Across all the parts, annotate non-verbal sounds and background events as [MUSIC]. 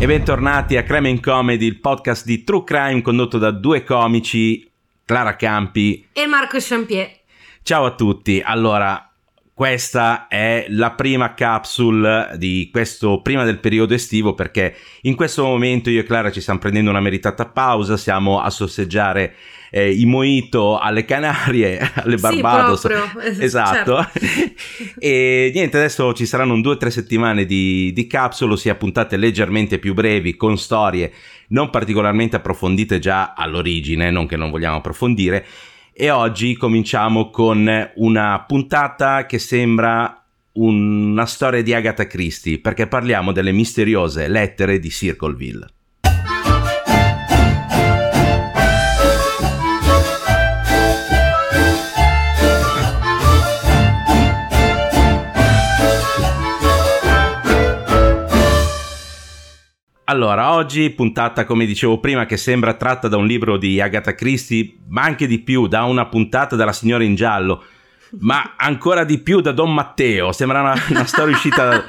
E bentornati a Crime in Comedy, il podcast di True Crime condotto da due comici, Clara Campi e Marco Champier. Ciao a tutti. Allora, questa è la prima capsule di questo prima del periodo estivo perché in questo momento io e Clara ci stiamo prendendo una meritata pausa, siamo a sosseggiare eh, i Mojito alle Canarie, [LAUGHS] alle Barbados. Sì, [LAUGHS] esatto. Certo. [LAUGHS] e niente, adesso ci saranno due o tre settimane di, di capsule, ossia puntate leggermente più brevi con storie non particolarmente approfondite già all'origine, non che non vogliamo approfondire. E oggi cominciamo con una puntata che sembra una storia di Agatha Christie, perché parliamo delle misteriose lettere di Circleville. Allora, oggi puntata, come dicevo prima, che sembra tratta da un libro di Agatha Christie, ma anche di più, da una puntata della Signora in Giallo, ma ancora di più da Don Matteo. Sembra una, una storia uscita da,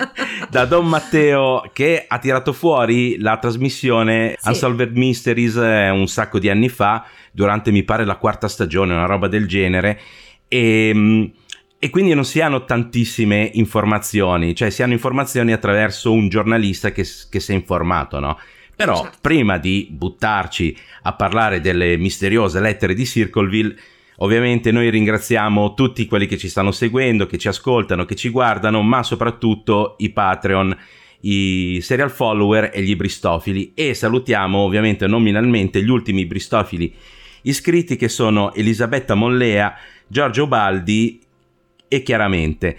[LAUGHS] da, Don Matteo che ha tirato fuori la trasmissione sì. Unsolved Mysteries eh, un sacco di anni fa, durante mi pare la quarta stagione, una roba del genere. E mm, e quindi non si hanno tantissime informazioni, cioè si hanno informazioni attraverso un giornalista che, che si è informato, no? Però certo. prima di buttarci a parlare delle misteriose lettere di Circleville, ovviamente noi ringraziamo tutti quelli che ci stanno seguendo, che ci ascoltano, che ci guardano, ma soprattutto i Patreon, i serial follower e gli bristofili e salutiamo ovviamente nominalmente gli ultimi bristofili iscritti che sono Elisabetta Mollea, Giorgio Baldi, e chiaramente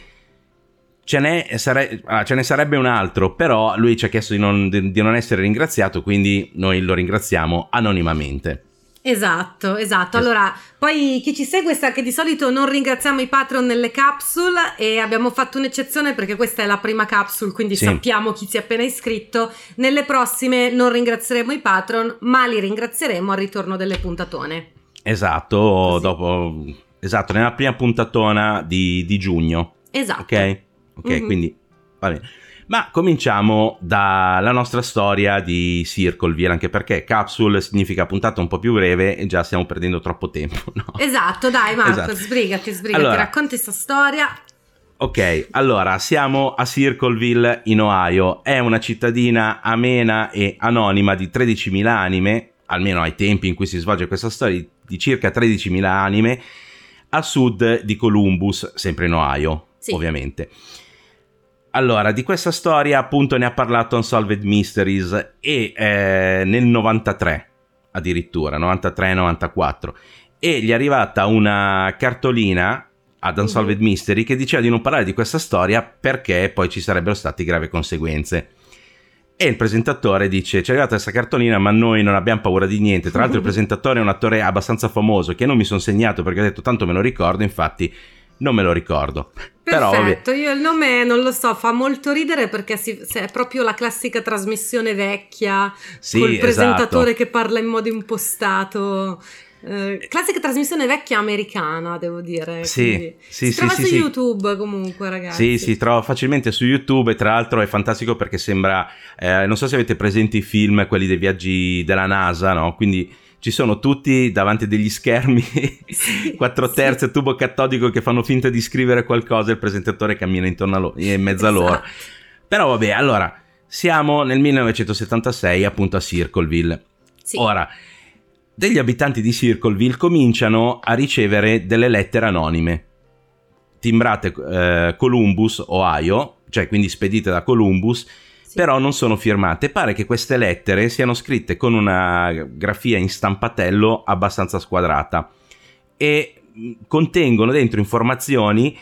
ce ne, sare- ah, ce ne, sarebbe un altro, però lui ci ha chiesto di non, di non, essere ringraziato, quindi noi lo ringraziamo anonimamente. Esatto, esatto. Allora, poi chi ci segue sa che di solito non ringraziamo i patron nelle capsule e abbiamo fatto un'eccezione perché questa è la prima capsule, quindi sì. sappiamo chi si è appena iscritto. Nelle prossime non ringrazieremo i patron, ma li ringrazieremo al ritorno delle puntatone. Esatto, Così. dopo Esatto, nella prima puntatona di, di giugno. Esatto. Ok? Ok, mm-hmm. quindi va bene. Ma cominciamo dalla nostra storia di Circleville, anche perché capsule significa puntata un po' più breve e già stiamo perdendo troppo tempo. [LAUGHS] No? Esatto, dai Marco, esatto. sbrigati, sbrigati, allora, racconti questa storia. Ok, allora siamo a Circleville in Ohio, è una cittadina amena e anonima di 13.000 anime, almeno ai tempi in cui si svolge questa storia, di circa 13.000 anime a sud di Columbus, sempre in Ohio, sì. ovviamente. Allora, di questa storia appunto ne ha parlato Unsolved Mysteries e eh, nel 93 addirittura, 93-94 e gli è arrivata una cartolina ad Unsolved mm-hmm. Mystery che diceva di non parlare di questa storia perché poi ci sarebbero state gravi conseguenze. E il presentatore dice: Ci è arrivata questa cartolina, ma noi non abbiamo paura di niente. Tra l'altro, il [LAUGHS] presentatore è un attore abbastanza famoso che non mi sono segnato perché ha detto tanto me lo ricordo. Infatti, non me lo ricordo. Perfetto, Però, io il nome non lo so, fa molto ridere perché si, è proprio la classica trasmissione vecchia sì, col presentatore esatto. che parla in modo impostato. Eh, classica trasmissione vecchia americana, devo dire. Sì, sì, si sì, trova sì, su sì. YouTube comunque, ragazzi. Sì, si trova facilmente su YouTube e tra l'altro è fantastico perché sembra, eh, non so se avete presente i film, quelli dei viaggi della NASA, no? Quindi ci sono tutti davanti degli schermi, [LAUGHS] sì, [LAUGHS] 4 terzi sì. tubo cattodico che fanno finta di scrivere qualcosa e il presentatore cammina intorno a loro, in mezzo esatto. a loro. Però vabbè, allora, siamo nel 1976 appunto a Circleville. Sì. Ora, degli abitanti di Circleville cominciano a ricevere delle lettere anonime, timbrate eh, Columbus, Ohio, cioè quindi spedite da Columbus, sì. però non sono firmate. Pare che queste lettere siano scritte con una grafia in stampatello abbastanza squadrata e mm, contengono dentro informazioni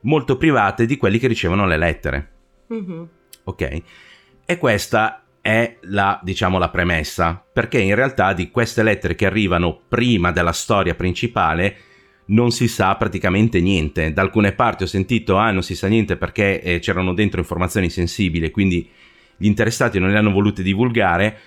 molto private di quelli che ricevono le lettere. Mm-hmm. Ok? E questa è la, diciamo, la premessa, perché in realtà di queste lettere che arrivano prima della storia principale non si sa praticamente niente. Da alcune parti ho sentito, ah, non si sa niente perché eh, c'erano dentro informazioni sensibili, quindi gli interessati non le hanno volute divulgare.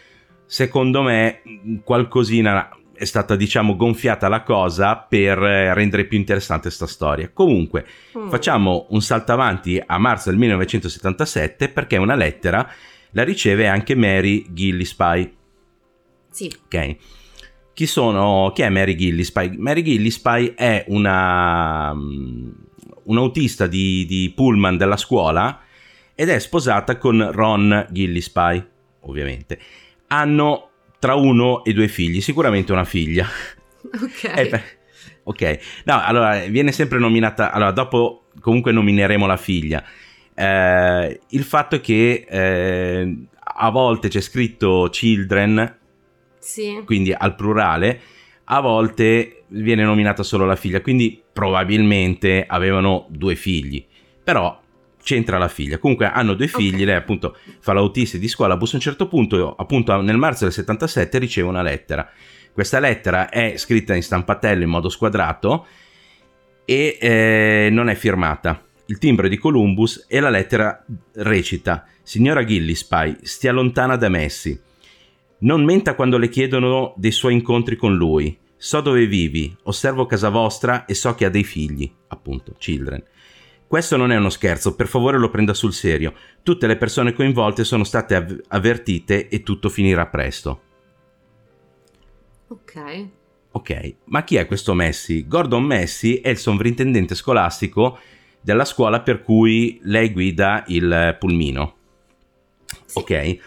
Secondo me qualcosina è stata, diciamo, gonfiata la cosa per eh, rendere più interessante questa storia. Comunque, mm. facciamo un salto avanti a marzo del 1977 perché una lettera la riceve anche Mary Gillispie. Sì. Ok. Chi sono? Chi è Mary Gillispie? Mary Gillispie è una um, un autista di, di Pullman della scuola ed è sposata con Ron Gillispie, ovviamente. Hanno tra uno e due figli, sicuramente una figlia. [LAUGHS] Ok. Eh, ok, no, allora viene sempre nominata, allora dopo comunque nomineremo la figlia. Eh, il fatto è che eh, a volte c'è scritto children, sì. quindi al plurale, a volte viene nominata solo la figlia, quindi probabilmente avevano due figli, però c'entra la figlia. Comunque hanno due figli, okay. lei appunto fa l'autista di scuola, a un certo punto, appunto nel marzo del 77, riceve una lettera. Questa lettera è scritta in stampatello in modo squadrato e eh, non è firmata. Il timbro di Columbus e la lettera recita Signora Gillispie, stia lontana da Messi. Non menta quando le chiedono dei suoi incontri con lui. So dove vivi, osservo casa vostra e so che ha dei figli, appunto, children. Questo non è uno scherzo, per favore lo prenda sul serio. Tutte le persone coinvolte sono state av- avvertite e tutto finirà presto. Ok. Ok, ma chi è questo Messi? Gordon Messi è il sovrintendente scolastico della scuola per cui lei guida il pulmino. Sì. Ok.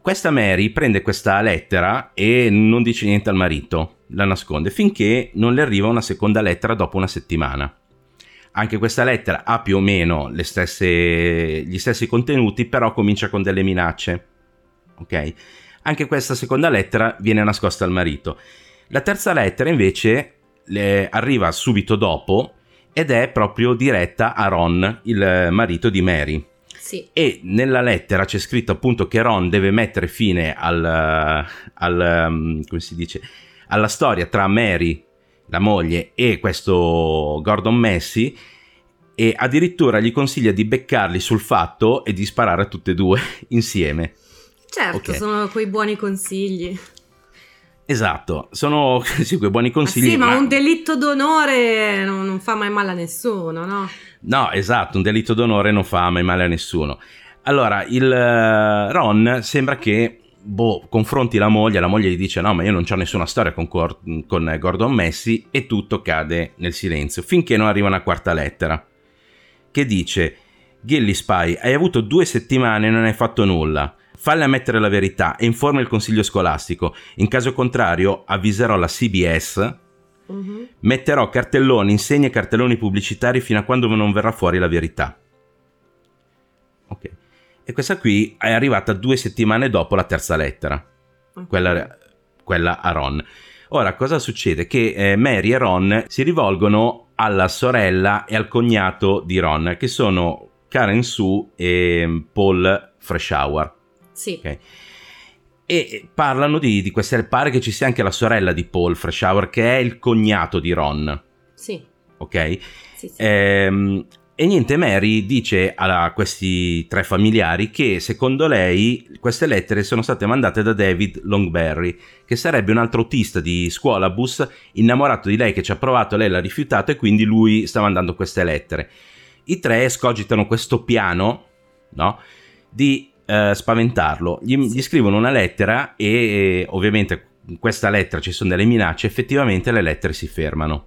Questa Mary prende questa lettera e non dice niente al marito, la nasconde finché non le arriva una seconda lettera dopo una settimana. Anche questa lettera ha più o meno stesse, gli stessi contenuti, però comincia con delle minacce. Ok? Anche questa seconda lettera viene nascosta al marito. La terza lettera invece arriva subito dopo ed è proprio diretta a Ron, il marito di Mary. Sì. E nella lettera c'è scritto appunto che Ron deve mettere fine al, al um, come si dice, alla storia tra Mary la moglie, e questo Gordon Messi, e addirittura gli consiglia di beccarli sul fatto e di sparare a tutte e due [LAUGHS] insieme. Certo, okay. sono quei buoni consigli. Esatto, sono [LAUGHS] sì, quei buoni consigli. Ah, sì, ma, ma, un delitto d'onore non, non, fa mai male a nessuno, no? No, esatto, un delitto d'onore non fa mai male a nessuno. Allora, il uh, Ron sembra che boh, confronti la moglie, la moglie gli dice no ma io non ho nessuna storia con, con Gordon Messi e tutto cade nel silenzio, finché non arriva una quarta lettera che dice Gillispie hai avuto due settimane e non hai fatto nulla. Falli ammettere la verità e informa il consiglio scolastico. In caso contrario, avviserò la CBS. Uh-huh. Metterò cartelloni, insegne e cartelloni pubblicitari fino a quando non verrà fuori la verità. Ok. E questa qui è arrivata due settimane dopo la terza lettera, okay. quella, quella, a Ron. Ora, cosa succede? Che eh, Mary e Ron si rivolgono alla sorella e al cognato di Ron, che sono Karen Sue e Paul Freshour. Sì. Okay. E parlano di, di queste. Pare che ci sia anche la sorella di Paul Freshour, che è il cognato di Ron. Sì. Ok? Sì, sì. Ehm, e niente, Mary dice a questi tre familiari che secondo lei queste lettere sono state mandate da David Longberry, che sarebbe un altro autista di scuola bus innamorato di lei che ci ha provato, lei l'ha rifiutato e quindi lui sta mandando queste lettere. I tre scogitano questo piano, no? Di eh, spaventarlo. Gli, gli, scrivono una lettera e ovviamente in questa lettera ci sono delle minacce, effettivamente le lettere si fermano.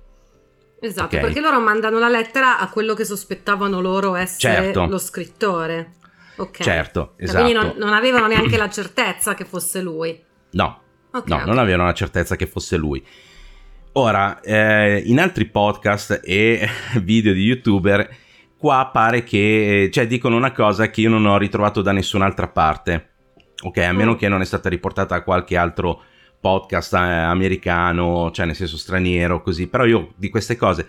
Esatto, okay. perché loro mandano la lettera a quello che sospettavano loro essere certo. lo scrittore. Ok. Certo, esatto. Quindi non, non, avevano neanche la [CLEARS THROAT] certezza che fosse lui. No, okay, no, okay. non avevano la certezza che fosse lui. Ora, eh, in altri podcast e [LAUGHS] video di youtuber, qua pare che, cioè, dicono una cosa che io non ho ritrovato da nessun'altra parte. Ok, a meno mm. che non è stata riportata a qualche altro podcast eh, americano, cioè nel senso straniero, così. Però io di queste cose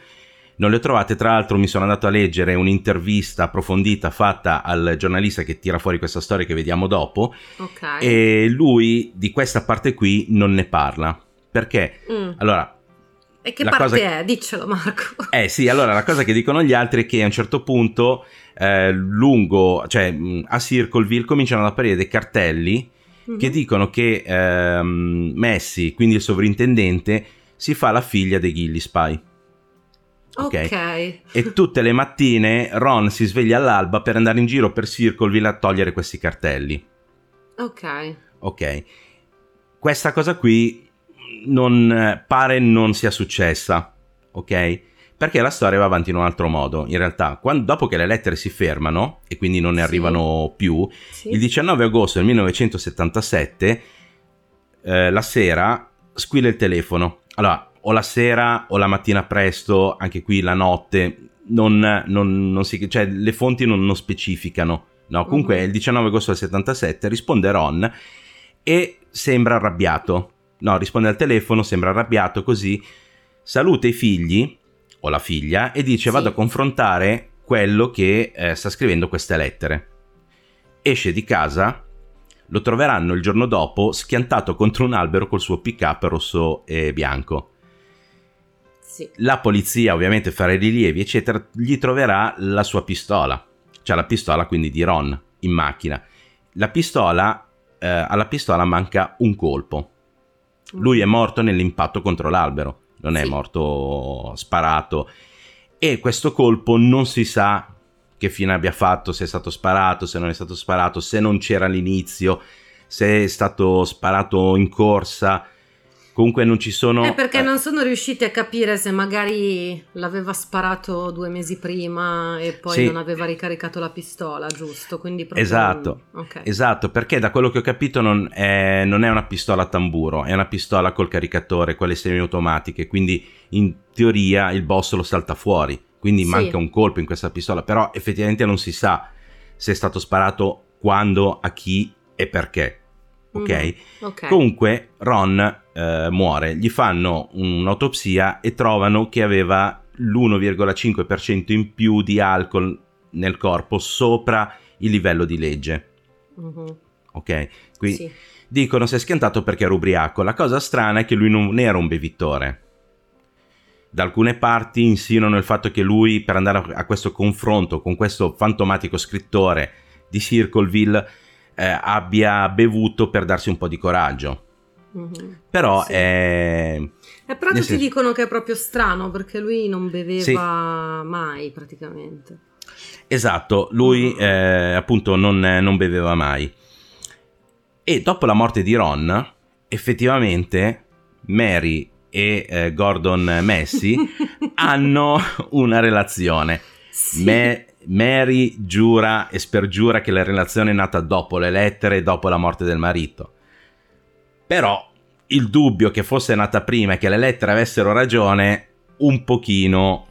non le ho trovate, tra l'altro mi sono andato a leggere un'intervista approfondita fatta al giornalista che tira fuori questa storia che vediamo dopo Ok. e lui di questa parte qui non ne parla. Perché? Mm. Allora, E che la parte cosa- è? Diccelo Marco. [LAUGHS] eh sì, allora la cosa che dicono gli altri è che a un certo punto eh, lungo, cioè a Circleville cominciano ad apparire dei cartelli che Mhm. dicono che ehm, Messi, quindi il sovrintendente, si fa la figlia dei Gillispie. Ok. E tutte le mattine Ron si sveglia all'alba per andare in giro per Circleville a togliere questi cartelli. Ok. Ok. Questa cosa qui non eh, pare non sia successa, ok? Perché la storia va avanti in un altro modo. In realtà, quando- dopo che le lettere si fermano e quindi non ne Sì. arrivano più, Sì. il 19 agosto del 1977, eh, la sera, squilla il telefono. Allora, o la sera o la mattina presto, anche qui la notte, non, non- non si, cioè, le fonti non, non specificano. No, comunque Mhm. è il 19 agosto del 77, risponde Ron e sembra arrabbiato. No, risponde al telefono, sembra arrabbiato così, saluta i figli o la figlia e dice Sì. vado a confrontare quello che eh, sta scrivendo queste lettere. Esce di casa, lo troveranno il giorno dopo schiantato contro un albero col suo pick-up rosso e bianco. Sì. La polizia ovviamente farà i rilievi eccetera, gli troverà la sua pistola, cioè la pistola quindi di Ron in macchina. La pistola, eh, alla pistola manca un colpo. Lui è morto nell'impatto contro l'albero, non è Sì. morto sparato. E questo colpo non si sa che fine abbia fatto, se è stato sparato, se non è stato sparato, se non c'era all'inizio, se è stato sparato in corsa. Comunque non ci sono... È perché eh, non sono riusciti a capire se magari l'aveva sparato due mesi prima e poi Sì. non aveva ricaricato la pistola, giusto? Quindi proprio... Esatto. Ok. Esatto, perché da quello che ho capito non è, non è una pistola a tamburo, è una pistola col caricatore, quelle semiautomatiche, quindi in teoria il boss lo salta fuori, quindi Sì. manca un colpo in questa pistola, però effettivamente non si sa se è stato sparato quando, a chi e perché. Ok? Mhm. Ok. Comunque Ron eh, muore, gli fanno un'autopsia e trovano che aveva l'1,5% in più di alcol nel corpo sopra il livello di legge. Mhm. Ok? Quindi Sì. dicono si è schiantato perché era ubriaco. La cosa strana è che lui non era un bevitore. Da alcune parti insinuano il fatto che lui, per andare a- a questo confronto con questo fantomatico scrittore di Circleville, eh, abbia bevuto per darsi un po' di coraggio. Mhm. Però Sì. è... E però Nel tutti senso- dicono che è proprio strano perché lui non beveva mai praticamente. Esatto, lui eh, appunto non, non beveva mai. E dopo la morte di Ron, effettivamente Mary e eh, Gordon Messi [LAUGHS] hanno una relazione. Sì. Me- Mary giura e spergiura che la relazione è nata dopo le lettere e dopo la morte del marito. Però il dubbio che fosse nata prima e che le lettere avessero ragione, un pochino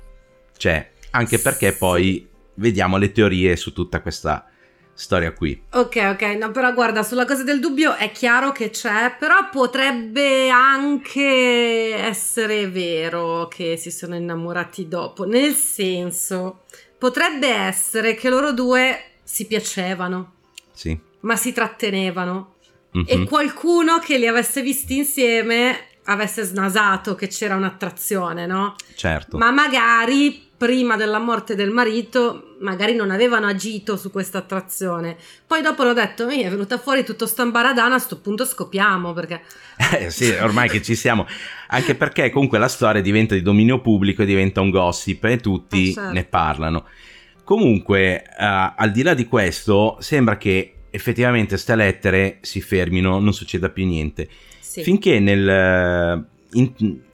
c'è. Anche perché poi vediamo le teorie su tutta questa storia qui. Ok, ok, no, però guarda, sulla cosa del dubbio è chiaro che c'è, però potrebbe anche essere vero che si sono innamorati dopo, nel senso, potrebbe essere che loro due si piacevano, Sì. ma si trattenevano Mhm. e qualcuno che li avesse visti insieme avesse snasato che c'era un'attrazione, no? Certo. Ma magari prima della morte del marito, magari non avevano agito su questa attrazione. Poi dopo l'ho detto, mi è venuta fuori tutto sta baradana, a sto punto scopiamo perché... [LAUGHS] Eh, sì, ormai che ci siamo. Anche perché comunque la storia diventa di dominio pubblico e diventa un gossip e tutti Eh, certo. ne parlano. Comunque, eh, al di là di questo, sembra che effettivamente ste lettere si fermino, non succeda più niente. Sì. Finché nel, eh, in-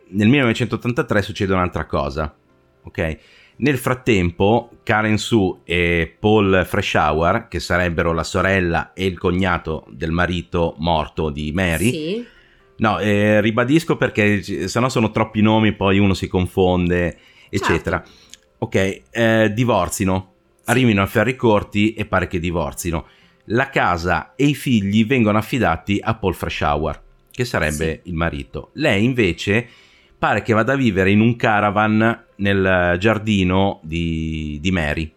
nel 1983 succede un'altra cosa. Ok? Nel frattempo, Karen Sue e Paul Freshour, che sarebbero la sorella e il cognato del marito morto di Mary, Sì. No, eh, ribadisco perché sennò sono troppi nomi, poi uno si confonde, eccetera. Ok, eh, divorzino, arrivino a ferri corti e pare che divorzino. La casa e i figli vengono affidati a Paul Freshour, che sarebbe il marito. Lei invece pare che vada a vivere in un caravan nel giardino di, di Mary.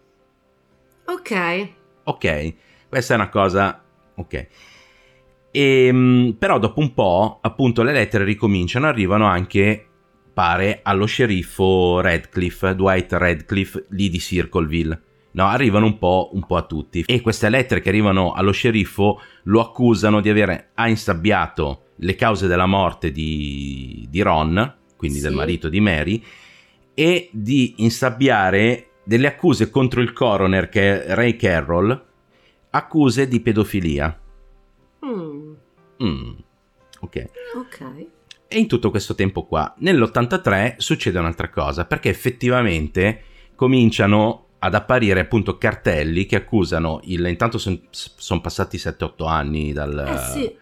Ok. Ok, questa è una cosa... Ok. E, ehm, però dopo un po', appunto, le lettere ricominciano, arrivano anche, pare, allo sceriffo Radcliffe, Dwight Radcliffe, lì di Circleville. No, arrivano un po', un po', a tutti. E queste lettere che arrivano allo sceriffo lo accusano di aver ha insabbiato le cause della morte di, di Ron, quindi sì. del marito di Mary, e di insabbiare delle accuse contro il coroner che è Ray Carroll, accuse di pedofilia. Mm. Mm. Ok. Ok. E in tutto questo tempo qua, nell'83 succede un'altra cosa, perché effettivamente cominciano ad apparire appunto cartelli che accusano il... Intanto sono son passati 7-8 anni dal... Eh sì.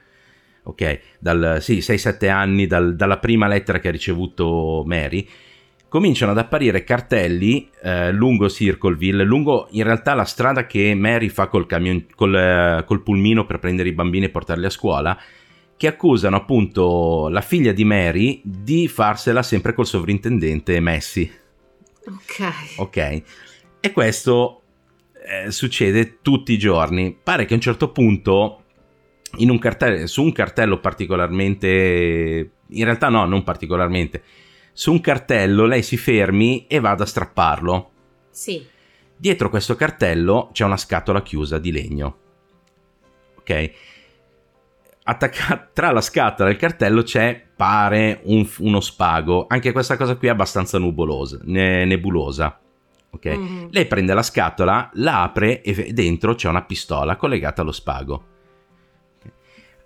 Ok, dal, sì, 6-7 anni dal, dalla prima lettera che ha ricevuto Mary cominciano ad apparire cartelli eh, lungo Circleville, lungo in realtà la strada che Mary fa col, camion, col, eh, col pulmino per prendere i bambini e portarli a scuola, che accusano appunto la figlia di Mary di farsela sempre col sovrintendente Messi. Ok. Ok. E questo eh, succede tutti i giorni. Pare che a un certo punto, un cartello, su un cartello particolarmente... In realtà no, non particolarmente su un cartello lei si fermi e vada a strapparlo. Sì. Dietro questo cartello c'è una scatola chiusa di legno. Ok? Attacca- tra la scatola e il cartello c'è, pare, un, uno spago. Anche questa cosa qui è abbastanza nubolosa, ne- nebulosa. Ok? Mm-hmm. Lei prende la scatola, la apre e dentro c'è una pistola collegata allo spago.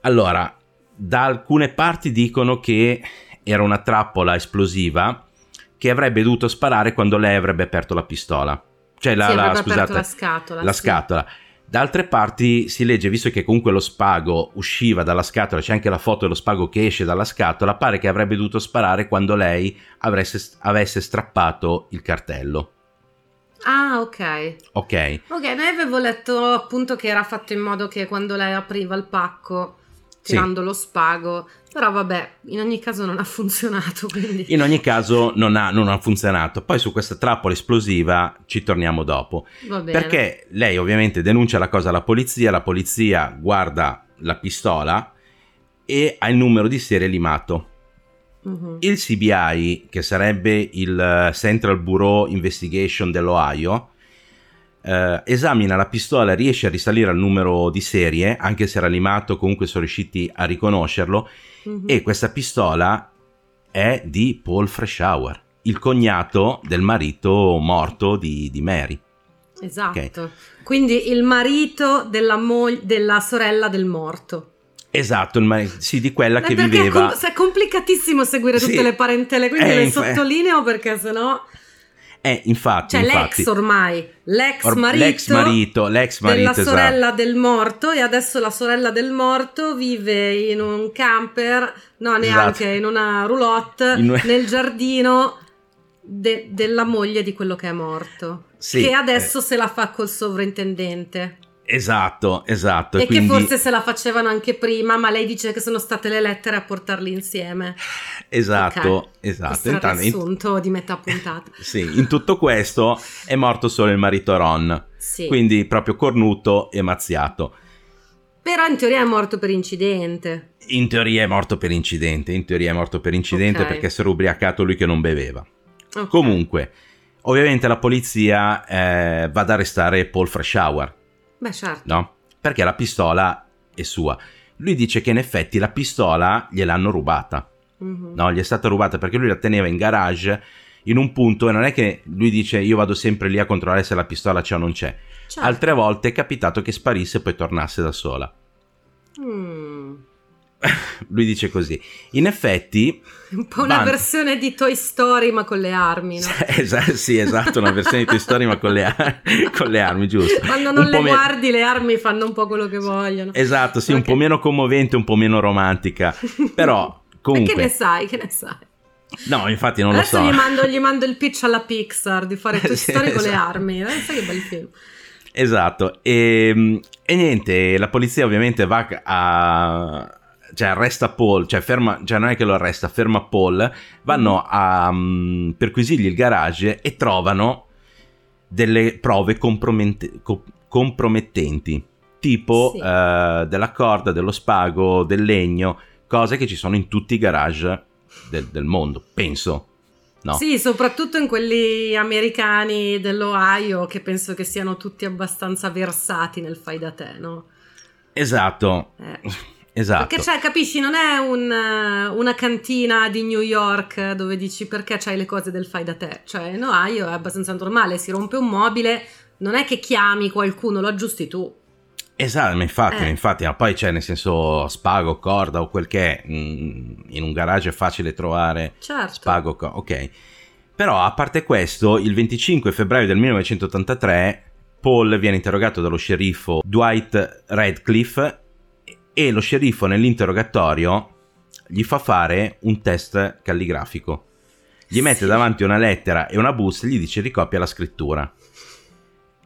Allora, da alcune parti dicono che era una trappola esplosiva che avrebbe dovuto sparare quando lei avrebbe aperto la pistola. Cioè la, sì, la, scusate, la scatola. La sì. scatola. Da altre parti si legge, visto che comunque lo spago usciva dalla scatola, c'è anche la foto dello spago che esce dalla scatola, pare che avrebbe dovuto sparare quando lei avresse, avesse strappato il cartello. Ah, ok. Ok. Ok, noi avevo letto appunto che era fatto in modo che quando lei apriva il pacco, tirando sì. lo spago, però vabbè, in ogni caso non ha [LAUGHS] funzionato. Quindi. In ogni caso non ha, non ha, funzionato. Poi su questa trappola esplosiva ci torniamo dopo. Perché lei ovviamente denuncia la cosa alla polizia, la polizia guarda la pistola e ha il numero di serie limato. Uh-huh. Il CBI, che sarebbe il Central Bureau Investigation dell'Ohio, eh, esamina la pistola, riesce a risalire al numero di serie, anche se era limato, comunque sono riusciti a riconoscerlo mm-hmm. e questa pistola è di Paul Freshour, il cognato del marito morto di, di Mary. Esatto. Okay. Quindi il marito della, mo- della sorella del morto. Esatto, il marito, sì, di quella Beh, che viveva. È, com- è complicatissimo seguire tutte sì. le parentele, quindi eh, le inf- sottolineo perché sennò. Eh, infatti. Cioè, infatti. l'ex ormai, l'ex Or- marito, l'ex marito, l'ex marito della esatto. sorella del morto, e adesso la sorella del morto vive in un camper, no, neanche Esatto. in una roulotte, In- nel giardino de- della moglie di quello che è morto. Sì, che adesso se la fa col sovrintendente. Esatto, esatto. E quindi... che forse se la facevano anche prima, ma lei dice che sono state le lettere a portarli insieme. Esatto, Ok. esatto. Intanto- in- riassunto di metà puntata. [LAUGHS] Sì, in tutto questo è morto solo il marito Ron, Sì. quindi proprio cornuto e mazziato. Però in teoria è morto per incidente. In teoria è morto per incidente, in teoria è morto per incidente Ok. perché si era ubriacato lui che non beveva. Ok. Comunque, ovviamente la polizia eh, va ad arrestare Paul Freshour, Beh, certo. no? Perché la pistola è sua. Lui dice che in effetti la pistola gliel'hanno rubata. Mhm. No, gli è stata rubata perché lui la teneva in garage in un punto e non è che lui dice io vado sempre lì a controllare se la pistola c'è o non c'è. Certo. Altre volte è capitato che sparisse e poi tornasse da sola. Mm. [LAUGHS] Lui dice così. In effetti... Un po' una Van- versione di Toy Story, ma con le armi, no? [LAUGHS] Esa- sì, esatto, una versione di Toy Story ma con le, ar- [LAUGHS] con le armi, giusto. Quando non Un le me- guardi, le armi fanno un po' quello che vogliono. Esatto, sì, un Ok. po' meno commovente, un po' meno romantica. Però, E che ne comunque... sai, che ne sai? No, infatti non Adesso lo so. gli, mando, gli mando il pitch alla Pixar di fare Toy Story con le esatto. armi. Eh, sai che bel film. Esatto, e, e niente, la polizia ovviamente va a... cioè arresta Paul, cioè, ferma, cioè non è che lo arresta, ferma Paul, vanno mm. a um, perquisirgli il garage e trovano delle prove compromette- co- compromettenti, tipo sì. uh, della corda, dello spago, del legno, cose che ci sono in tutti i garage del, del mondo, penso. No. Sì, soprattutto in quelli americani dell'Ohio che penso che siano tutti abbastanza versati nel fai da te, no? Esatto. Eh. [LAUGHS] Esatto. Perché, cioè, capisci, non è un, una cantina di New York dove dici perché c'hai le cose del fai da te. Cioè, in Ohio è abbastanza normale, si rompe un mobile, non è che chiami qualcuno, lo aggiusti tu. Esatto, infatti, eh. infatti, ma poi c'è nel senso spago, corda o quel che è, mm, in un garage è facile trovare certo. spago, corda, ok. Però a parte questo, il 25 febbraio del 1983 Paul viene interrogato dallo sceriffo Dwight Radcliffe e lo sceriffo nell'interrogatorio gli fa fare un test calligrafico. Gli mette sì. davanti una lettera e una busta e gli dice ricopia la scrittura.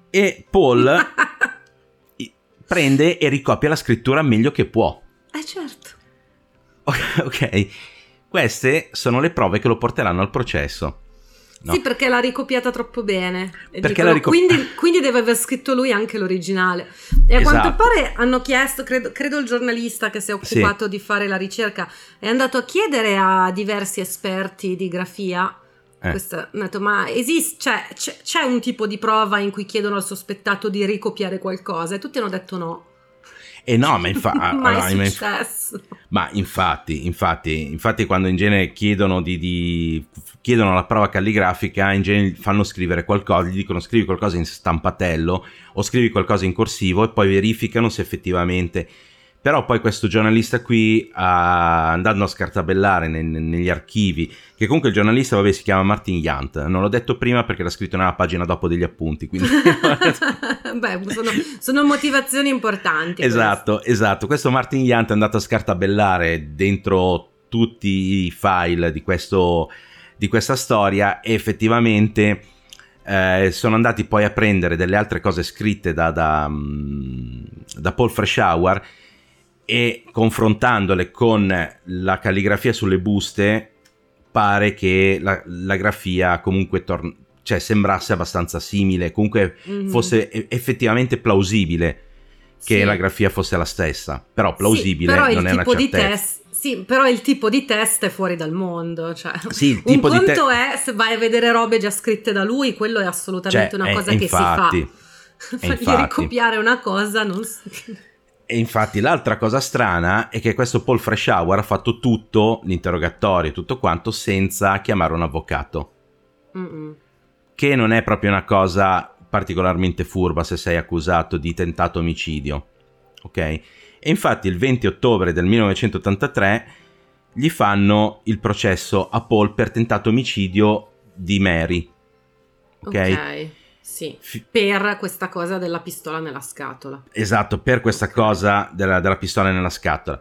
E Paul [LAUGHS] prende e ricopia la scrittura meglio che può. Eh certo. [LAUGHS] ok, queste sono le prove che lo porteranno al processo. No. Sì, perché l'ha ricopiata troppo bene. Dicono, ricop- quindi, quindi, deve aver scritto lui anche l'originale. E a esatto. quanto pare hanno chiesto, credo, credo, il giornalista che si è occupato sì. di fare la ricerca, è andato a chiedere a diversi esperti di grafia. Eh. Questo, detto, ma esiste, cioè, c'è, c'è un tipo di prova in cui chiedono al sospettato di ricopiare qualcosa e tutti hanno detto no. E no, ma, infa- [LAUGHS] allora, ma, ma infatti, infatti, infatti, quando in genere chiedono, di, di, chiedono la prova calligrafica, in genere fanno scrivere qualcosa, gli dicono scrivi qualcosa in stampatello o scrivi qualcosa in corsivo e poi verificano se effettivamente però poi questo giornalista qui, andando a scartabellare ne, negli archivi, che comunque il giornalista vabbè, si chiama Martin Yant, non l'ho detto prima perché l'ha scritto nella pagina dopo degli appunti. Quindi... [LAUGHS] [LAUGHS] Beh, sono, sono, motivazioni importanti. Esatto, questo. esatto. Questo Martin Yant è andato a scartabellare dentro tutti i file di, questo, di questa storia e effettivamente... Eh, sono andati poi a prendere delle altre cose scritte da, da, mm, da Paul Freshour e confrontandole con la calligrafia sulle buste pare che la, la grafia comunque tor- cioè sembrasse abbastanza simile, comunque mm-hmm. fosse effettivamente plausibile che sì. la grafia fosse la stessa, però plausibile sì, però non è una certezza. Sì, però il tipo di test è fuori dal mondo, cioè, sì, un conto te- è se vai a vedere robe già scritte da lui, quello è assolutamente cioè, una cosa è, che infatti, si fa. [LAUGHS] Fargli ricopiare una cosa non si... E infatti l'altra cosa strana è che questo Paul Freshour ha fatto tutto, l'interrogatorio e tutto quanto, senza chiamare un avvocato. Mm-mm. Che non è proprio una cosa particolarmente furba se sei accusato di tentato omicidio. Ok? E infatti il 20 ottobre del 1983 gli fanno il processo a Paul per tentato omicidio di Mary. Ok? Ok. Sì, per questa cosa della pistola nella scatola. Esatto, per questa cosa della, della, pistola nella scatola.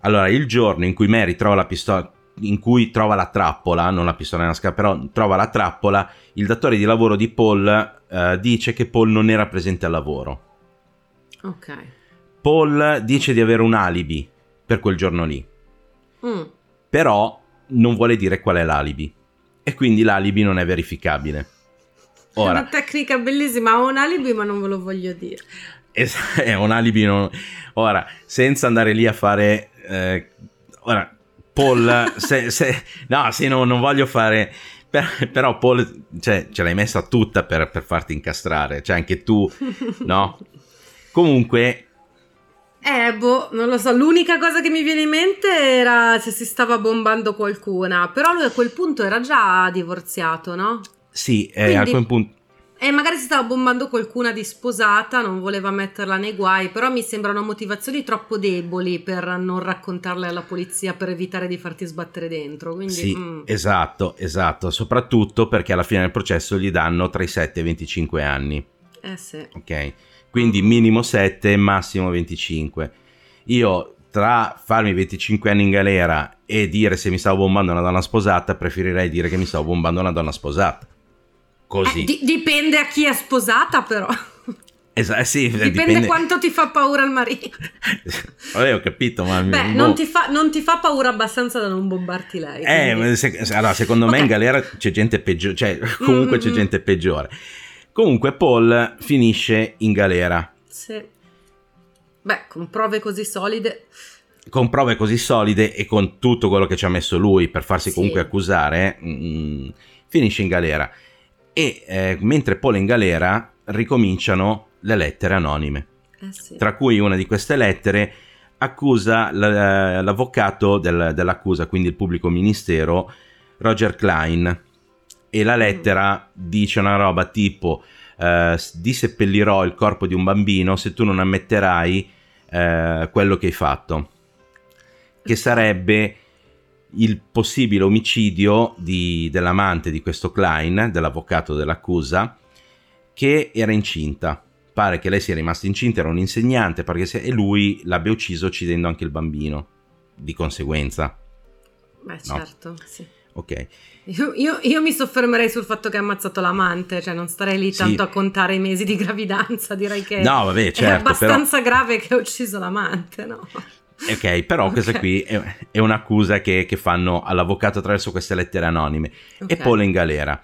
Allora, il giorno in cui Mary trova la pistola, in cui trova la trappola, non la pistola nella scatola, però trova la trappola, il datore di lavoro di Paul eh, dice che Paul non era presente al lavoro. Ok. Paul dice di avere un alibi per quel giorno lì. Mm. Però non vuole dire qual è l'alibi. E quindi l'alibi non è verificabile. Ora, una tecnica bellissima, ho un alibi ma non ve lo voglio dire. [LAUGHS] È un alibi, non... ora, senza andare lì a fare... Eh, ora, Paul, [LAUGHS] se, se, no, sì, no, non voglio fare... Per, però Paul, cioè, ce l'hai messa tutta per, per farti incastrare, cioè anche tu, no? [LAUGHS] Comunque, eh, boh, non lo so. L'unica cosa che mi viene in mente era se si stava bombando qualcuna. Però lui a quel punto era già divorziato, no? Sì, eh, Quindi, a quel punto... E magari si stava bombando qualcuna di sposata, non voleva metterla nei guai, però mi sembrano motivazioni troppo deboli per non raccontarle alla polizia per evitare di farti sbattere dentro. Quindi, sì, mm. esatto, esatto, soprattutto perché alla fine del processo gli danno tra i 7 e i 25 anni. Eh sì. Ok, quindi minimo 7, massimo 25. Io tra farmi 25 anni in galera e dire se mi stavo bombando una donna sposata, preferirei dire che mi stavo bombando una donna sposata. Così. Eh, di- dipende a chi è sposata, però. Esatto, sì, dipende, dipende, [LAUGHS] quanto ti fa paura il marito. Vabbè, ho capito, ma... Beh, non ti, fa, non ti, fa, paura abbastanza da non bombarti lei. Eh, se, allora, secondo okay. me in galera c'è gente peggiore, cioè [LAUGHS] comunque mm-hmm. c'è gente peggiore. Comunque Paul finisce in galera. Sì. Beh, con prove così solide con prove così solide e con tutto quello che ci ha messo lui per farsi sì. comunque accusare, mh, mm, finisce in galera. E eh, mentre Paul è in galera, ricominciano le lettere anonime. Eh sì. Tra cui una di queste lettere accusa l'avvocato del, dell'accusa, quindi il pubblico ministero, Roger Klein. E la lettera mm. dice una roba tipo: eh, Diseppellirò il corpo di un bambino se tu non ammetterai eh, quello che hai fatto. Che sarebbe il possibile omicidio di, dell'amante di questo Klein, dell'avvocato dell'accusa, che era incinta. Pare che lei sia rimasta incinta, era un insegnante, se... e lui l'abbia ucciso uccidendo anche il bambino, di conseguenza. Beh, no? certo, sì. Ok. Io, io, io, mi soffermerei sul fatto che ha ammazzato l'amante, cioè non starei lì tanto sì. a contare i mesi di gravidanza, direi che no, vabbè, certo, è abbastanza però... grave che ha ucciso l'amante, no? [LAUGHS] Ok, però okay. questa qui è, è un'accusa che, che, fanno all'avvocato attraverso queste lettere anonime. Okay. E Paul è in galera.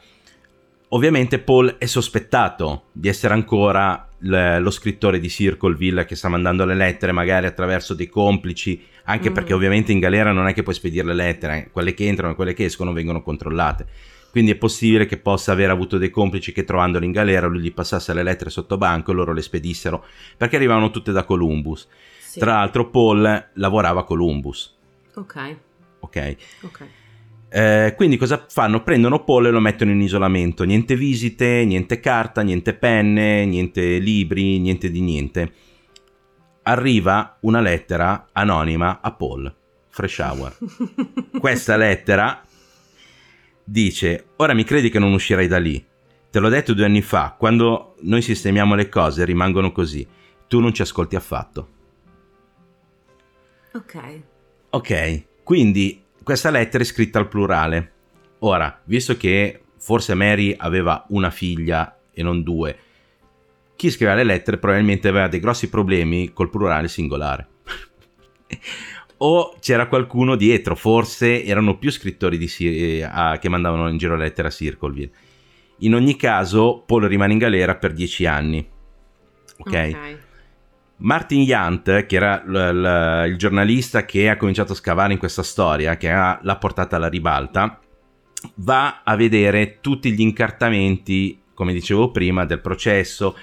Ovviamente Paul è sospettato di essere ancora l- lo scrittore di Circleville che sta mandando le lettere magari attraverso dei complici, anche mm. perché ovviamente in galera non è che puoi spedire le lettere, eh. quelle che entrano e quelle che escono vengono controllate. Quindi è possibile che possa aver avuto dei complici che trovandolo in galera lui gli passasse le lettere sotto banco e loro le spedissero, perché arrivavano tutte da Columbus. Sì. Tra l'altro Paul lavorava a Columbus. Ok. Ok. Ok. Eh, quindi cosa fanno? Prendono Paul e lo mettono in isolamento. Niente visite, niente carta, niente penne, niente libri, niente di niente. Arriva una lettera anonima a Paul, Fresh Hour. [LAUGHS] Questa lettera dice: Ora mi credi che non uscirai da lì? Te l'ho detto due anni fa, quando noi sistemiamo le cose rimangono così. Tu non ci ascolti affatto. Ok. Ok, quindi questa lettera è scritta al plurale. Ora, visto che forse Mary aveva una figlia e non due, chi scriveva le lettere probabilmente aveva dei grossi problemi col plurale singolare. [LAUGHS] o c'era qualcuno dietro, forse erano più scrittori di, eh, a, che mandavano in giro lettere a Circleville. In ogni caso, Paul rimane in galera per dieci anni. Ok. okay. Martin Yant, che era l- l- il giornalista che ha cominciato a scavare in questa storia, che ha, l'ha portata alla ribalta, va a vedere tutti gli incartamenti, come dicevo prima, del processo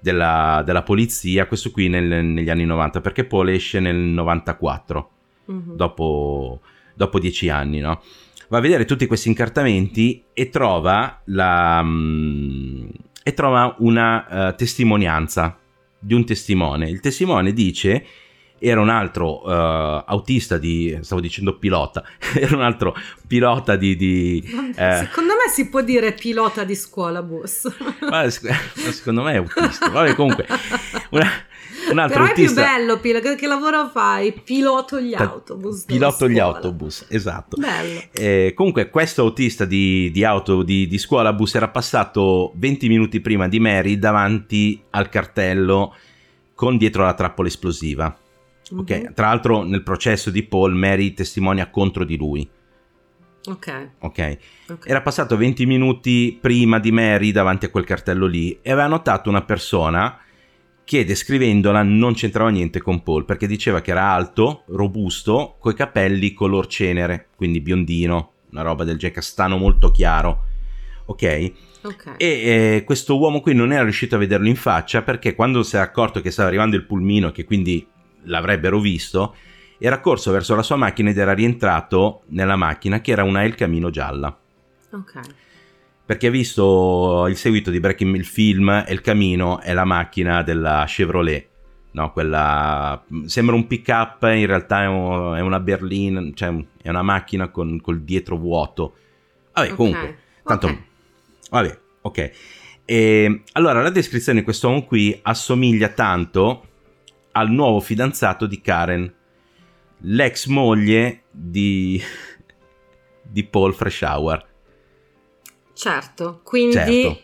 della, della polizia, questo qui nel, negli anni 90, perché Paul esce nel 94, mm-hmm. dopo, dopo dieci anni, no? Va a vedere tutti questi incartamenti e trova, la, um, e trova una uh, testimonianza di un testimone. Il testimone dice era un altro uh, autista di, stavo dicendo pilota, [LAUGHS] era un altro pilota di... di eh... Secondo me si può dire pilota di scuola bus. Ma, [LAUGHS] secondo me è autista. Vabbè comunque, [LAUGHS] una, un altro Però autista... è più bello, Pila, che, che lavoro fai? Piloto gli autobus. Piloto gli autobus, esatto. Bello. Eh, comunque questo autista di, di auto di, di scuola bus era passato 20 minuti prima di Mary davanti al cartello con dietro la trappola esplosiva. Mm-hmm. Ok, tra l'altro nel processo di Paul Mary testimonia contro di lui. Ok. Ok. Era passato 20 minuti prima di Mary davanti a quel cartello lì e aveva notato una persona che descrivendola non c'entrava niente con Paul perché diceva che era alto, robusto, coi capelli color cenere, quindi biondino, una roba del genere, castano molto chiaro. Ok? Okay. E eh, questo uomo qui non era riuscito a vederlo in faccia perché quando si è accorto che stava arrivando il pulmino, che quindi l'avrebbero visto, era corso verso la sua macchina ed era rientrato nella macchina che era una El Camino gialla. Ok. Perché ha visto il seguito di Breaking il film El Camino è la macchina della Chevrolet. No, quella sembra un pick up, in realtà è, una berlina, cioè è una macchina con col dietro vuoto. Vabbè, okay. comunque, tanto okay. Vabbè, ok. E, allora, la descrizione di questo uomo qui assomiglia tanto al nuovo fidanzato di Karen, l'ex moglie di, [LAUGHS] di Paul Freshour. Certo, quindi certo.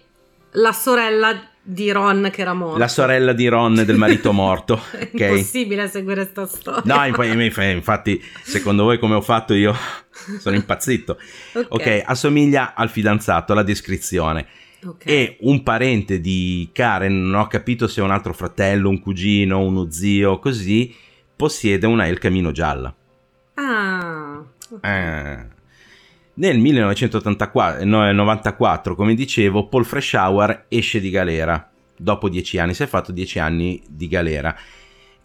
la sorella di Ron che era morto. La sorella di Ron del marito morto. [LAUGHS] È okay. impossibile seguire questa storia. No, infatti, secondo voi come ho fatto io? [LAUGHS] Sono impazzito. ok, okay assomiglia al fidanzato, la descrizione. Okay. E un parente di Karen, non ho capito se è un altro fratello, un cugino, uno zio, così, possiede una El Camino gialla. Ah. Okay. Eh. Nel 1994, come dicevo, Paul Freshour esce di galera. Dopo dieci anni, si è fatto dieci anni di galera.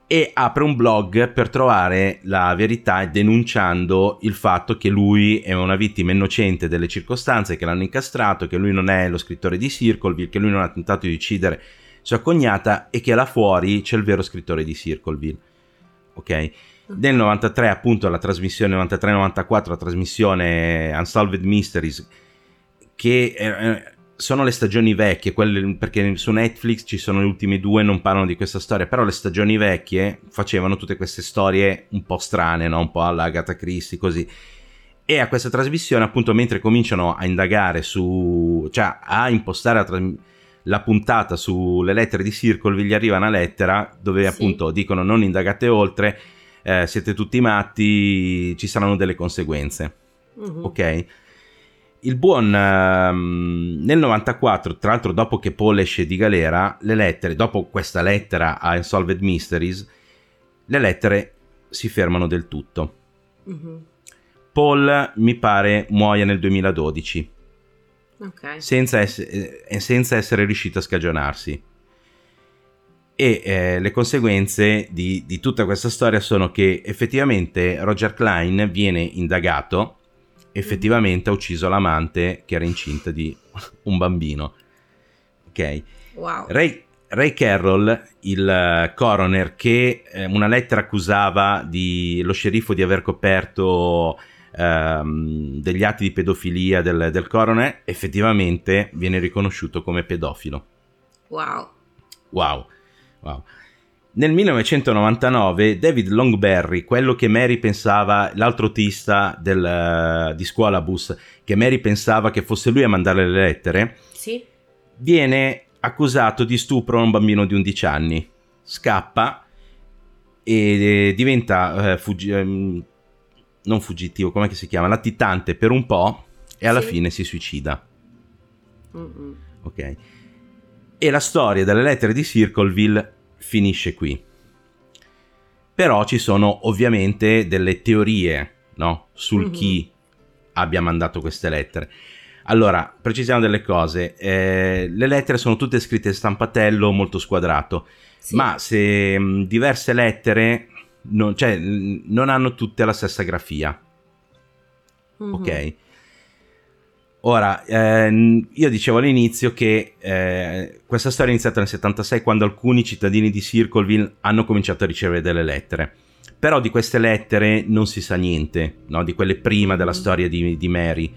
E apre un blog per trovare la verità denunciando il fatto che lui è una vittima innocente delle circostanze, che l'hanno incastrato, che lui non è lo scrittore di Circleville, che lui non ha tentato di uccidere sua cognata e che là fuori c'è il vero scrittore di Circleville. Ok? Nel 93 appunto la trasmissione 93-94 la trasmissione Unsolved Mysteries che eh, sono le stagioni vecchie quelle, perché su Netflix ci sono le ultime due non parlano di questa storia però le stagioni vecchie facevano tutte queste storie un po' strane no? un po' alla Agatha Christie così e a questa trasmissione appunto mentre cominciano a indagare su cioè a impostare la trasmissione la puntata sulle lettere di Circle gli arriva una lettera dove sì. appunto dicono non indagate oltre eh, siete tutti matti, ci saranno delle conseguenze. Uh-huh. Ok? Il buon ehm, nel 94, tra l'altro dopo che Paul esce di galera, le lettere, dopo questa lettera a Unsolved Mysteries, le lettere si fermano del tutto. Uh-huh. Paul mi pare muoia nel 2012. Okay. Senza, ess- eh, senza essere riuscito a scagionarsi e eh, le conseguenze di, di, tutta questa storia sono che effettivamente Roger Klein viene indagato, effettivamente ha ucciso l'amante che era incinta di [LAUGHS] un bambino. Ok. Wow. Ray, Ray Carroll, il coroner che eh, una lettera accusava di, lo sceriffo di aver coperto ehm, degli atti di pedofilia del, del coroner, effettivamente viene riconosciuto come pedofilo. Wow. Wow. Wow. Nel 1999 David Longberry, quello che Mary pensava, l'altro autista del, uh, di Scuolabus, che Mary pensava che fosse lui a mandare le lettere, sì. viene accusato di stupro a un bambino di 11 anni. Scappa e diventa uh, fuggi- um, non fuggitivo, come si chiama? Latitante per un po' e alla sì. fine si suicida. Mm-mm. Ok. E la storia delle lettere di Circleville finisce qui. Però ci sono ovviamente delle teorie no? sul mm-hmm. chi abbia mandato queste lettere. Allora, precisiamo delle cose. Eh, le lettere sono tutte scritte in stampatello molto squadrato, sì. ma se mh, diverse lettere non, cioè, non hanno tutte la stessa grafia. Mm-hmm. Ok? Ora, ehm, io dicevo all'inizio che eh, questa storia è iniziata nel 76 quando alcuni cittadini di Circleville hanno cominciato a ricevere delle lettere. Però di queste lettere non si sa niente, no? di quelle prima della mm. storia di, di Mary.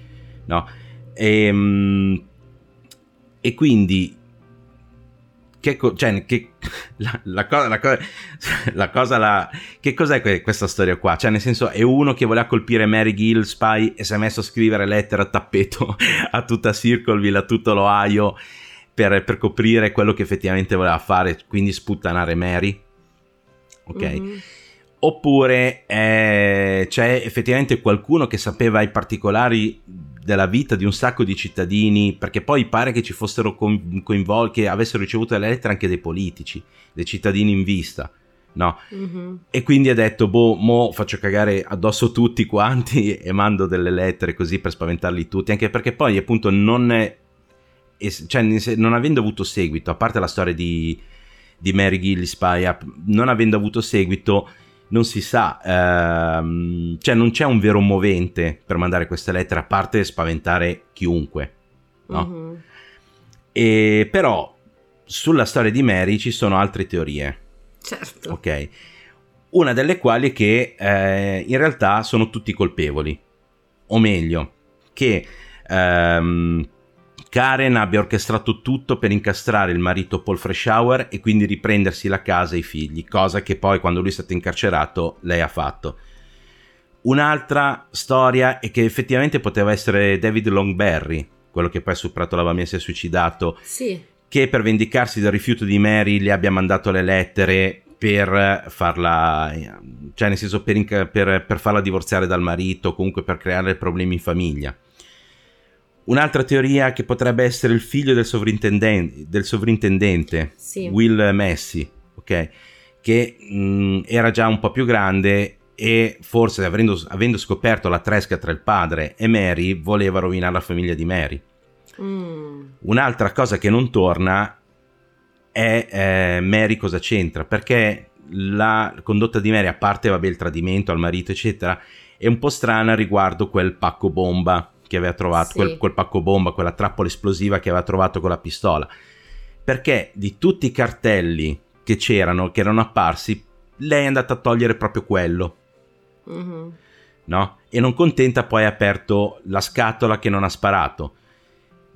No? E, ehm, e quindi che, cioè, che, [LAUGHS] la, la, cosa, la, cosa, la cosa, la, che cos'è que- questa storia qua? Cioè, nel senso, è uno che voleva colpire Mary Gill, Spy, e si è messo a scrivere lettere a tappeto [LAUGHS] a tutta Circleville, a tutto l'Ohio, per, per coprire quello che effettivamente voleva fare, quindi sputtanare Mary. Ok? Mm-hmm. Oppure eh, c'è effettivamente qualcuno che sapeva i particolari della vita di un sacco di cittadini, perché poi pare che ci fossero coinvolti, che avessero ricevuto le lettere anche dei politici, dei cittadini in vista. No? Mm-hmm. E quindi ha detto, boh, mo faccio cagare addosso tutti quanti [LAUGHS] e mando delle lettere così per spaventarli tutti, anche perché poi appunto non è, cioè non avendo avuto seguito, a parte la storia di, di Mary Gillispie, non avendo avuto seguito, non si sa, ehm, cioè non c'è un vero movente per mandare queste lettere a parte spaventare chiunque, no? Mm-hmm. E, però sulla storia di Mary ci sono altre teorie. Certo. Ok. Una delle quali è che eh, in realtà sono tutti colpevoli, o meglio, che ehm, Karen abbia orchestrato tutto per incastrare il marito Paul Freshour e quindi riprendersi la casa e i figli, cosa che poi quando lui è stato incarcerato lei ha fatto. Un'altra storia è che effettivamente poteva essere David Longberry, quello che poi ha superato la bambina e si è suicidato, sì. che per vendicarsi del rifiuto di Mary le abbia mandato le lettere per farla, cioè nel senso per, per, per farla divorziare dal marito, comunque per creare problemi in famiglia. Un'altra teoria che potrebbe essere il figlio del sovrintendente, del sovrintendente sì. Will Messi, ok? Che mh, era già un po' più grande e forse avendo, avendo, scoperto la tresca tra il padre e Mary voleva rovinare la famiglia di Mary. Mm. Un'altra cosa che non torna è eh, Mary cosa c'entra, perché la condotta di Mary, a parte vabbè, il tradimento al marito, eccetera, è un po' strana riguardo quel pacco bomba che aveva trovato, sì. quel, quel pacco bomba, quella trappola esplosiva che aveva trovato con la pistola. Perché di tutti i cartelli che c'erano, che erano apparsi, lei è andata a togliere proprio quello. Mm-hmm. No? E non contenta poi ha aperto la scatola che non ha sparato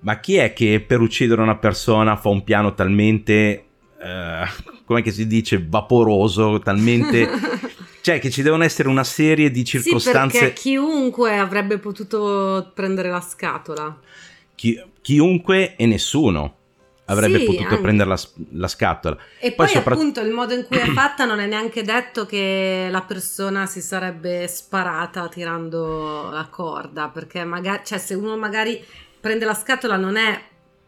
ma chi è che per uccidere una persona fa un piano talmente, eh, come si dice, vaporoso, talmente... [LAUGHS] cioè che ci devono essere una serie di circostanze... Sì, perché chiunque avrebbe potuto prendere la scatola. Chi, chiunque e nessuno avrebbe sì, potuto anche. prendere la, la, scatola. E poi, poi sopra... appunto il modo in cui è [CLEARS THROAT] fatta non è neanche detto che la persona si sarebbe sparata tirando la corda, perché magari, cioè se uno magari prende la scatola non è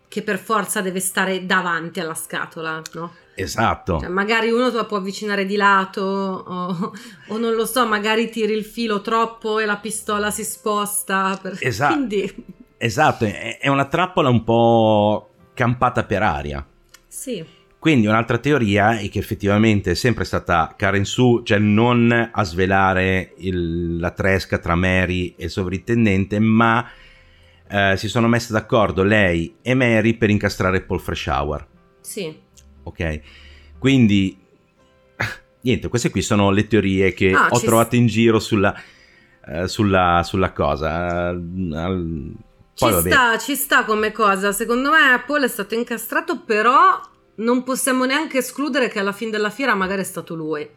che per forza deve stare davanti alla scatola, no? Esatto. Cioè, magari uno la può avvicinare di lato o, o, non lo so, magari tiri il filo troppo e la pistola si sposta. Per... Esatto. Quindi... Esatto, è, è una trappola un po' campata per aria. Sì. Quindi un'altra teoria è che effettivamente è sempre stata Karen Su, cioè non a svelare il, la tresca tra Mary e il sovrintendente, ma eh, si sono messe d'accordo lei e Mary per incastrare Paul Freshour. Sì. Ok, quindi [LAUGHS] niente, queste qui sono le teorie che ah, ho trovato s- in giro sulla, uh, sulla, sulla cosa. Uh, ci sta, ci sta come cosa. Secondo me Paul è stato incastrato, però non possiamo neanche escludere che alla fine della fiera magari è stato lui.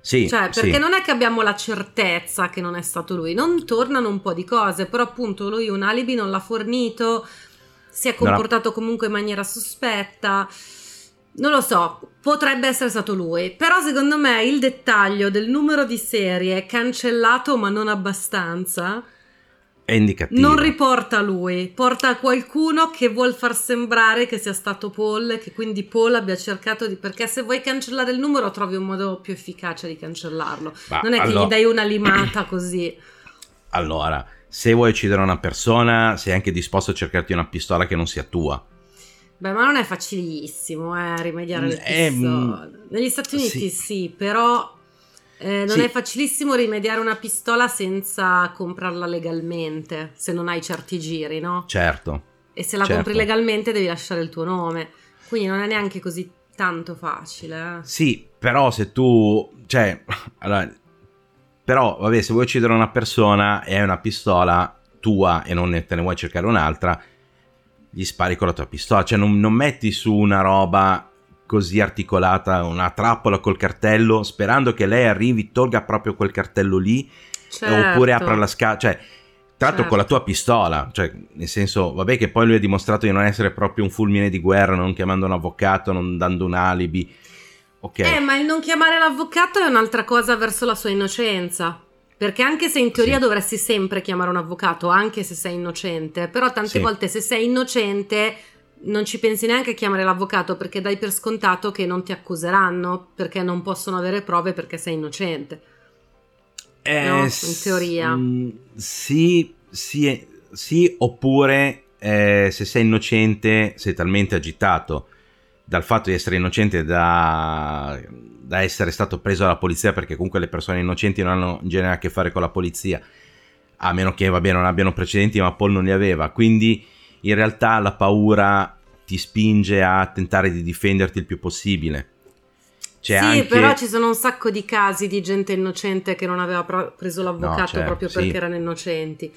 Sì, cioè, perché sì. non è che abbiamo la certezza che non è stato lui, non tornano un po' di cose, però appunto lui un alibi non l'ha fornito, si è comportato no. comunque in maniera sospetta. Non lo so, potrebbe essere stato lui, però secondo me il dettaglio del numero di serie cancellato ma non abbastanza è indicativo. Non riporta lui, porta qualcuno che vuol far sembrare che sia stato Paul che quindi Paul abbia cercato di... perché se vuoi cancellare il numero trovi un modo più efficace di cancellarlo. Ma non è allora... che gli dai una limata così. Allora, se vuoi uccidere una persona sei anche disposto a cercarti una pistola che non sia tua. Beh, ma non è facilissimo eh, rimediare le pistole. Eh, Negli Stati Uniti sì, sì però eh, non sì. è facilissimo rimediare una pistola senza comprarla legalmente, se non hai certi giri, no? Certo. E se la certo. compri legalmente devi lasciare il tuo nome. Quindi non è neanche così tanto facile. Eh? Sì, però se tu... Cioè, [LAUGHS] allora, però, vabbè, se vuoi uccidere una persona e hai una pistola tua e non te ne vuoi cercare un'altra, gli spari con la tua pistola. Cioè, non, non metti su una roba così articolata, una trappola col cartello, sperando che lei arrivi, tolga proprio quel cartello lì, certo. oppure apra la scatola, cioè, tra l'altro certo. con la tua pistola, cioè, nel senso, vabbè che poi lui ha dimostrato di non essere proprio un fulmine di guerra, non chiamando un avvocato, non dando un alibi. Ok. Eh, ma il non chiamare l'avvocato è un'altra cosa verso la sua innocenza. Perché anche se in teoria sì. dovresti sempre chiamare un avvocato, anche se sei innocente, però tante sì. volte se sei innocente non ci pensi neanche a chiamare l'avvocato perché dai per scontato che non ti accuseranno perché non possono avere prove perché sei innocente. Eh, no? In teoria. sì, sì, sì, oppure eh, se sei innocente sei talmente agitato dal fatto di essere innocente da, da, essere stato preso dalla polizia perché comunque le persone innocenti non hanno in genere a che fare con la polizia a meno che vabbè non abbiano precedenti ma Paul non li aveva quindi in realtà la paura ti spinge a tentare di difenderti il più possibile. C'è sì, anche... però ci sono un sacco di casi di gente innocente che non aveva preso l'avvocato no, certo, proprio perché sì. erano innocenti.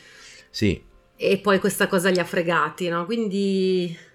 Sì. E poi questa cosa li ha fregati, no? Quindi...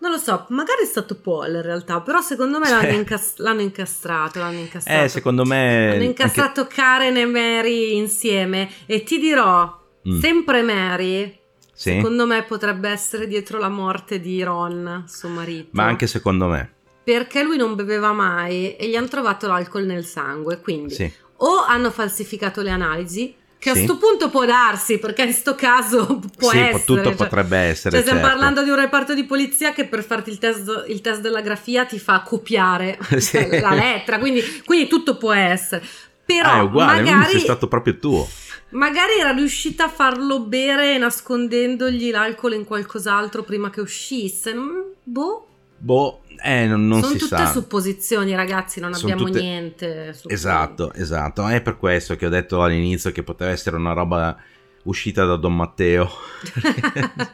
Non lo so, magari è stato Paul in realtà, però secondo me l'hanno, incast- l'hanno incastrato, l'hanno incastrato. Eh, secondo me... Hanno incastrato anche... Karen e Mary insieme e ti dirò, mm. sempre Mary Sì. Secondo me potrebbe essere dietro la morte di Ron, suo marito. Ma anche secondo me. Perché lui non beveva mai e gli hanno trovato l'alcol nel sangue, quindi Sì. o hanno falsificato le analisi, che Sì. a sto punto può darsi, perché in sto caso [LAUGHS] può sì, essere. tutto cioè- potrebbe essere. Cioè, stiamo certo. parlando di un reparto di polizia che per farti il test, il test della grafia ti fa copiare [LAUGHS] Sì. [LAUGHS] la lettera, quindi, quindi tutto può essere. Però Ah, è uguale, magari, sei stato proprio tuo. magari era riuscita a farlo bere nascondendogli l'alcol in qualcos'altro prima che uscisse. Non- Boh, Boh, eh, non, non sono si tutte sa. supposizioni, ragazzi, non Sono abbiamo tutte- niente. su- Esatto, esatto. È per questo che ho detto all'inizio che poteva essere una roba uscita da Don Matteo. [LAUGHS]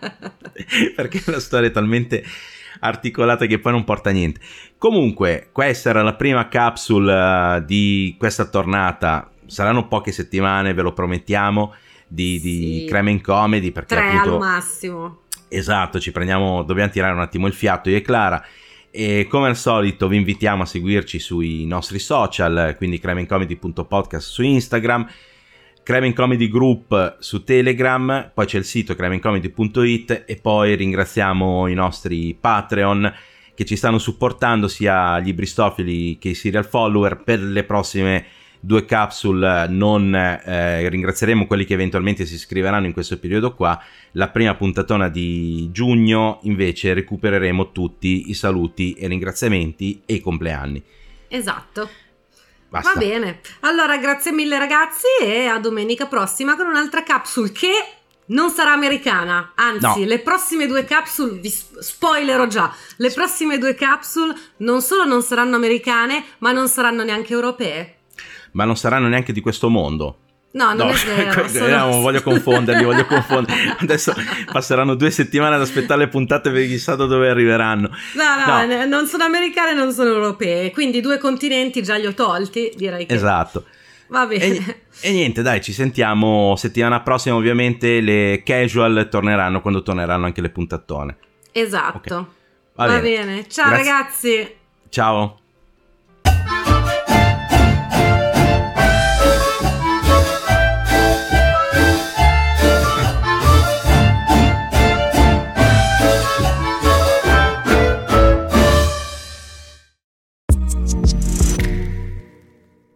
Perché è una storia talmente articolata che poi non porta a niente. Comunque, questa era la prima capsule eh, di questa tornata. Saranno poche settimane, ve lo promettiamo, di, di Sì. Creme in Comedy. Perché Tre appunto al massimo. Esatto, ci prendiamo, dobbiamo tirare un attimo il fiato io e Clara. E come al solito vi invitiamo a seguirci sui nostri social, quindi cremencomedy.podcast su Instagram, Cremen Comedy Group su Telegram, poi c'è il sito cremencomedy.it e poi ringraziamo i nostri Patreon che ci stanno supportando sia gli Bristofili che i serial follower per le prossime due capsule non eh, ringrazieremo quelli che eventualmente si iscriveranno in questo periodo qua la prima puntatona di giugno invece recupereremo tutti i saluti e ringraziamenti e i compleanni Esatto. basta Va bene. Allora, grazie mille ragazzi e a domenica prossima con un'altra capsule che non sarà americana. Anzi, No. le prossime due capsule, vi sp- spoilerò già, le prossime due capsule non solo non saranno americane, ma non saranno neanche europee. Ma non saranno neanche di questo mondo No, non No, è vero. [LAUGHS] sono- no, voglio confonderli, voglio [LAUGHS] confonderli. Adesso passeranno due settimane ad aspettare le puntate per chissà da dove arriveranno. No, no, No. non sono americane, non sono europee. Quindi due continenti già li ho tolti, direi che Esatto. va bene. E, e niente, dai, ci sentiamo settimana prossima. Ovviamente le casual torneranno quando torneranno anche le puntatone. Esatto. Va, Va, bene. bene. Ciao Grazie. ragazzi. Ciao.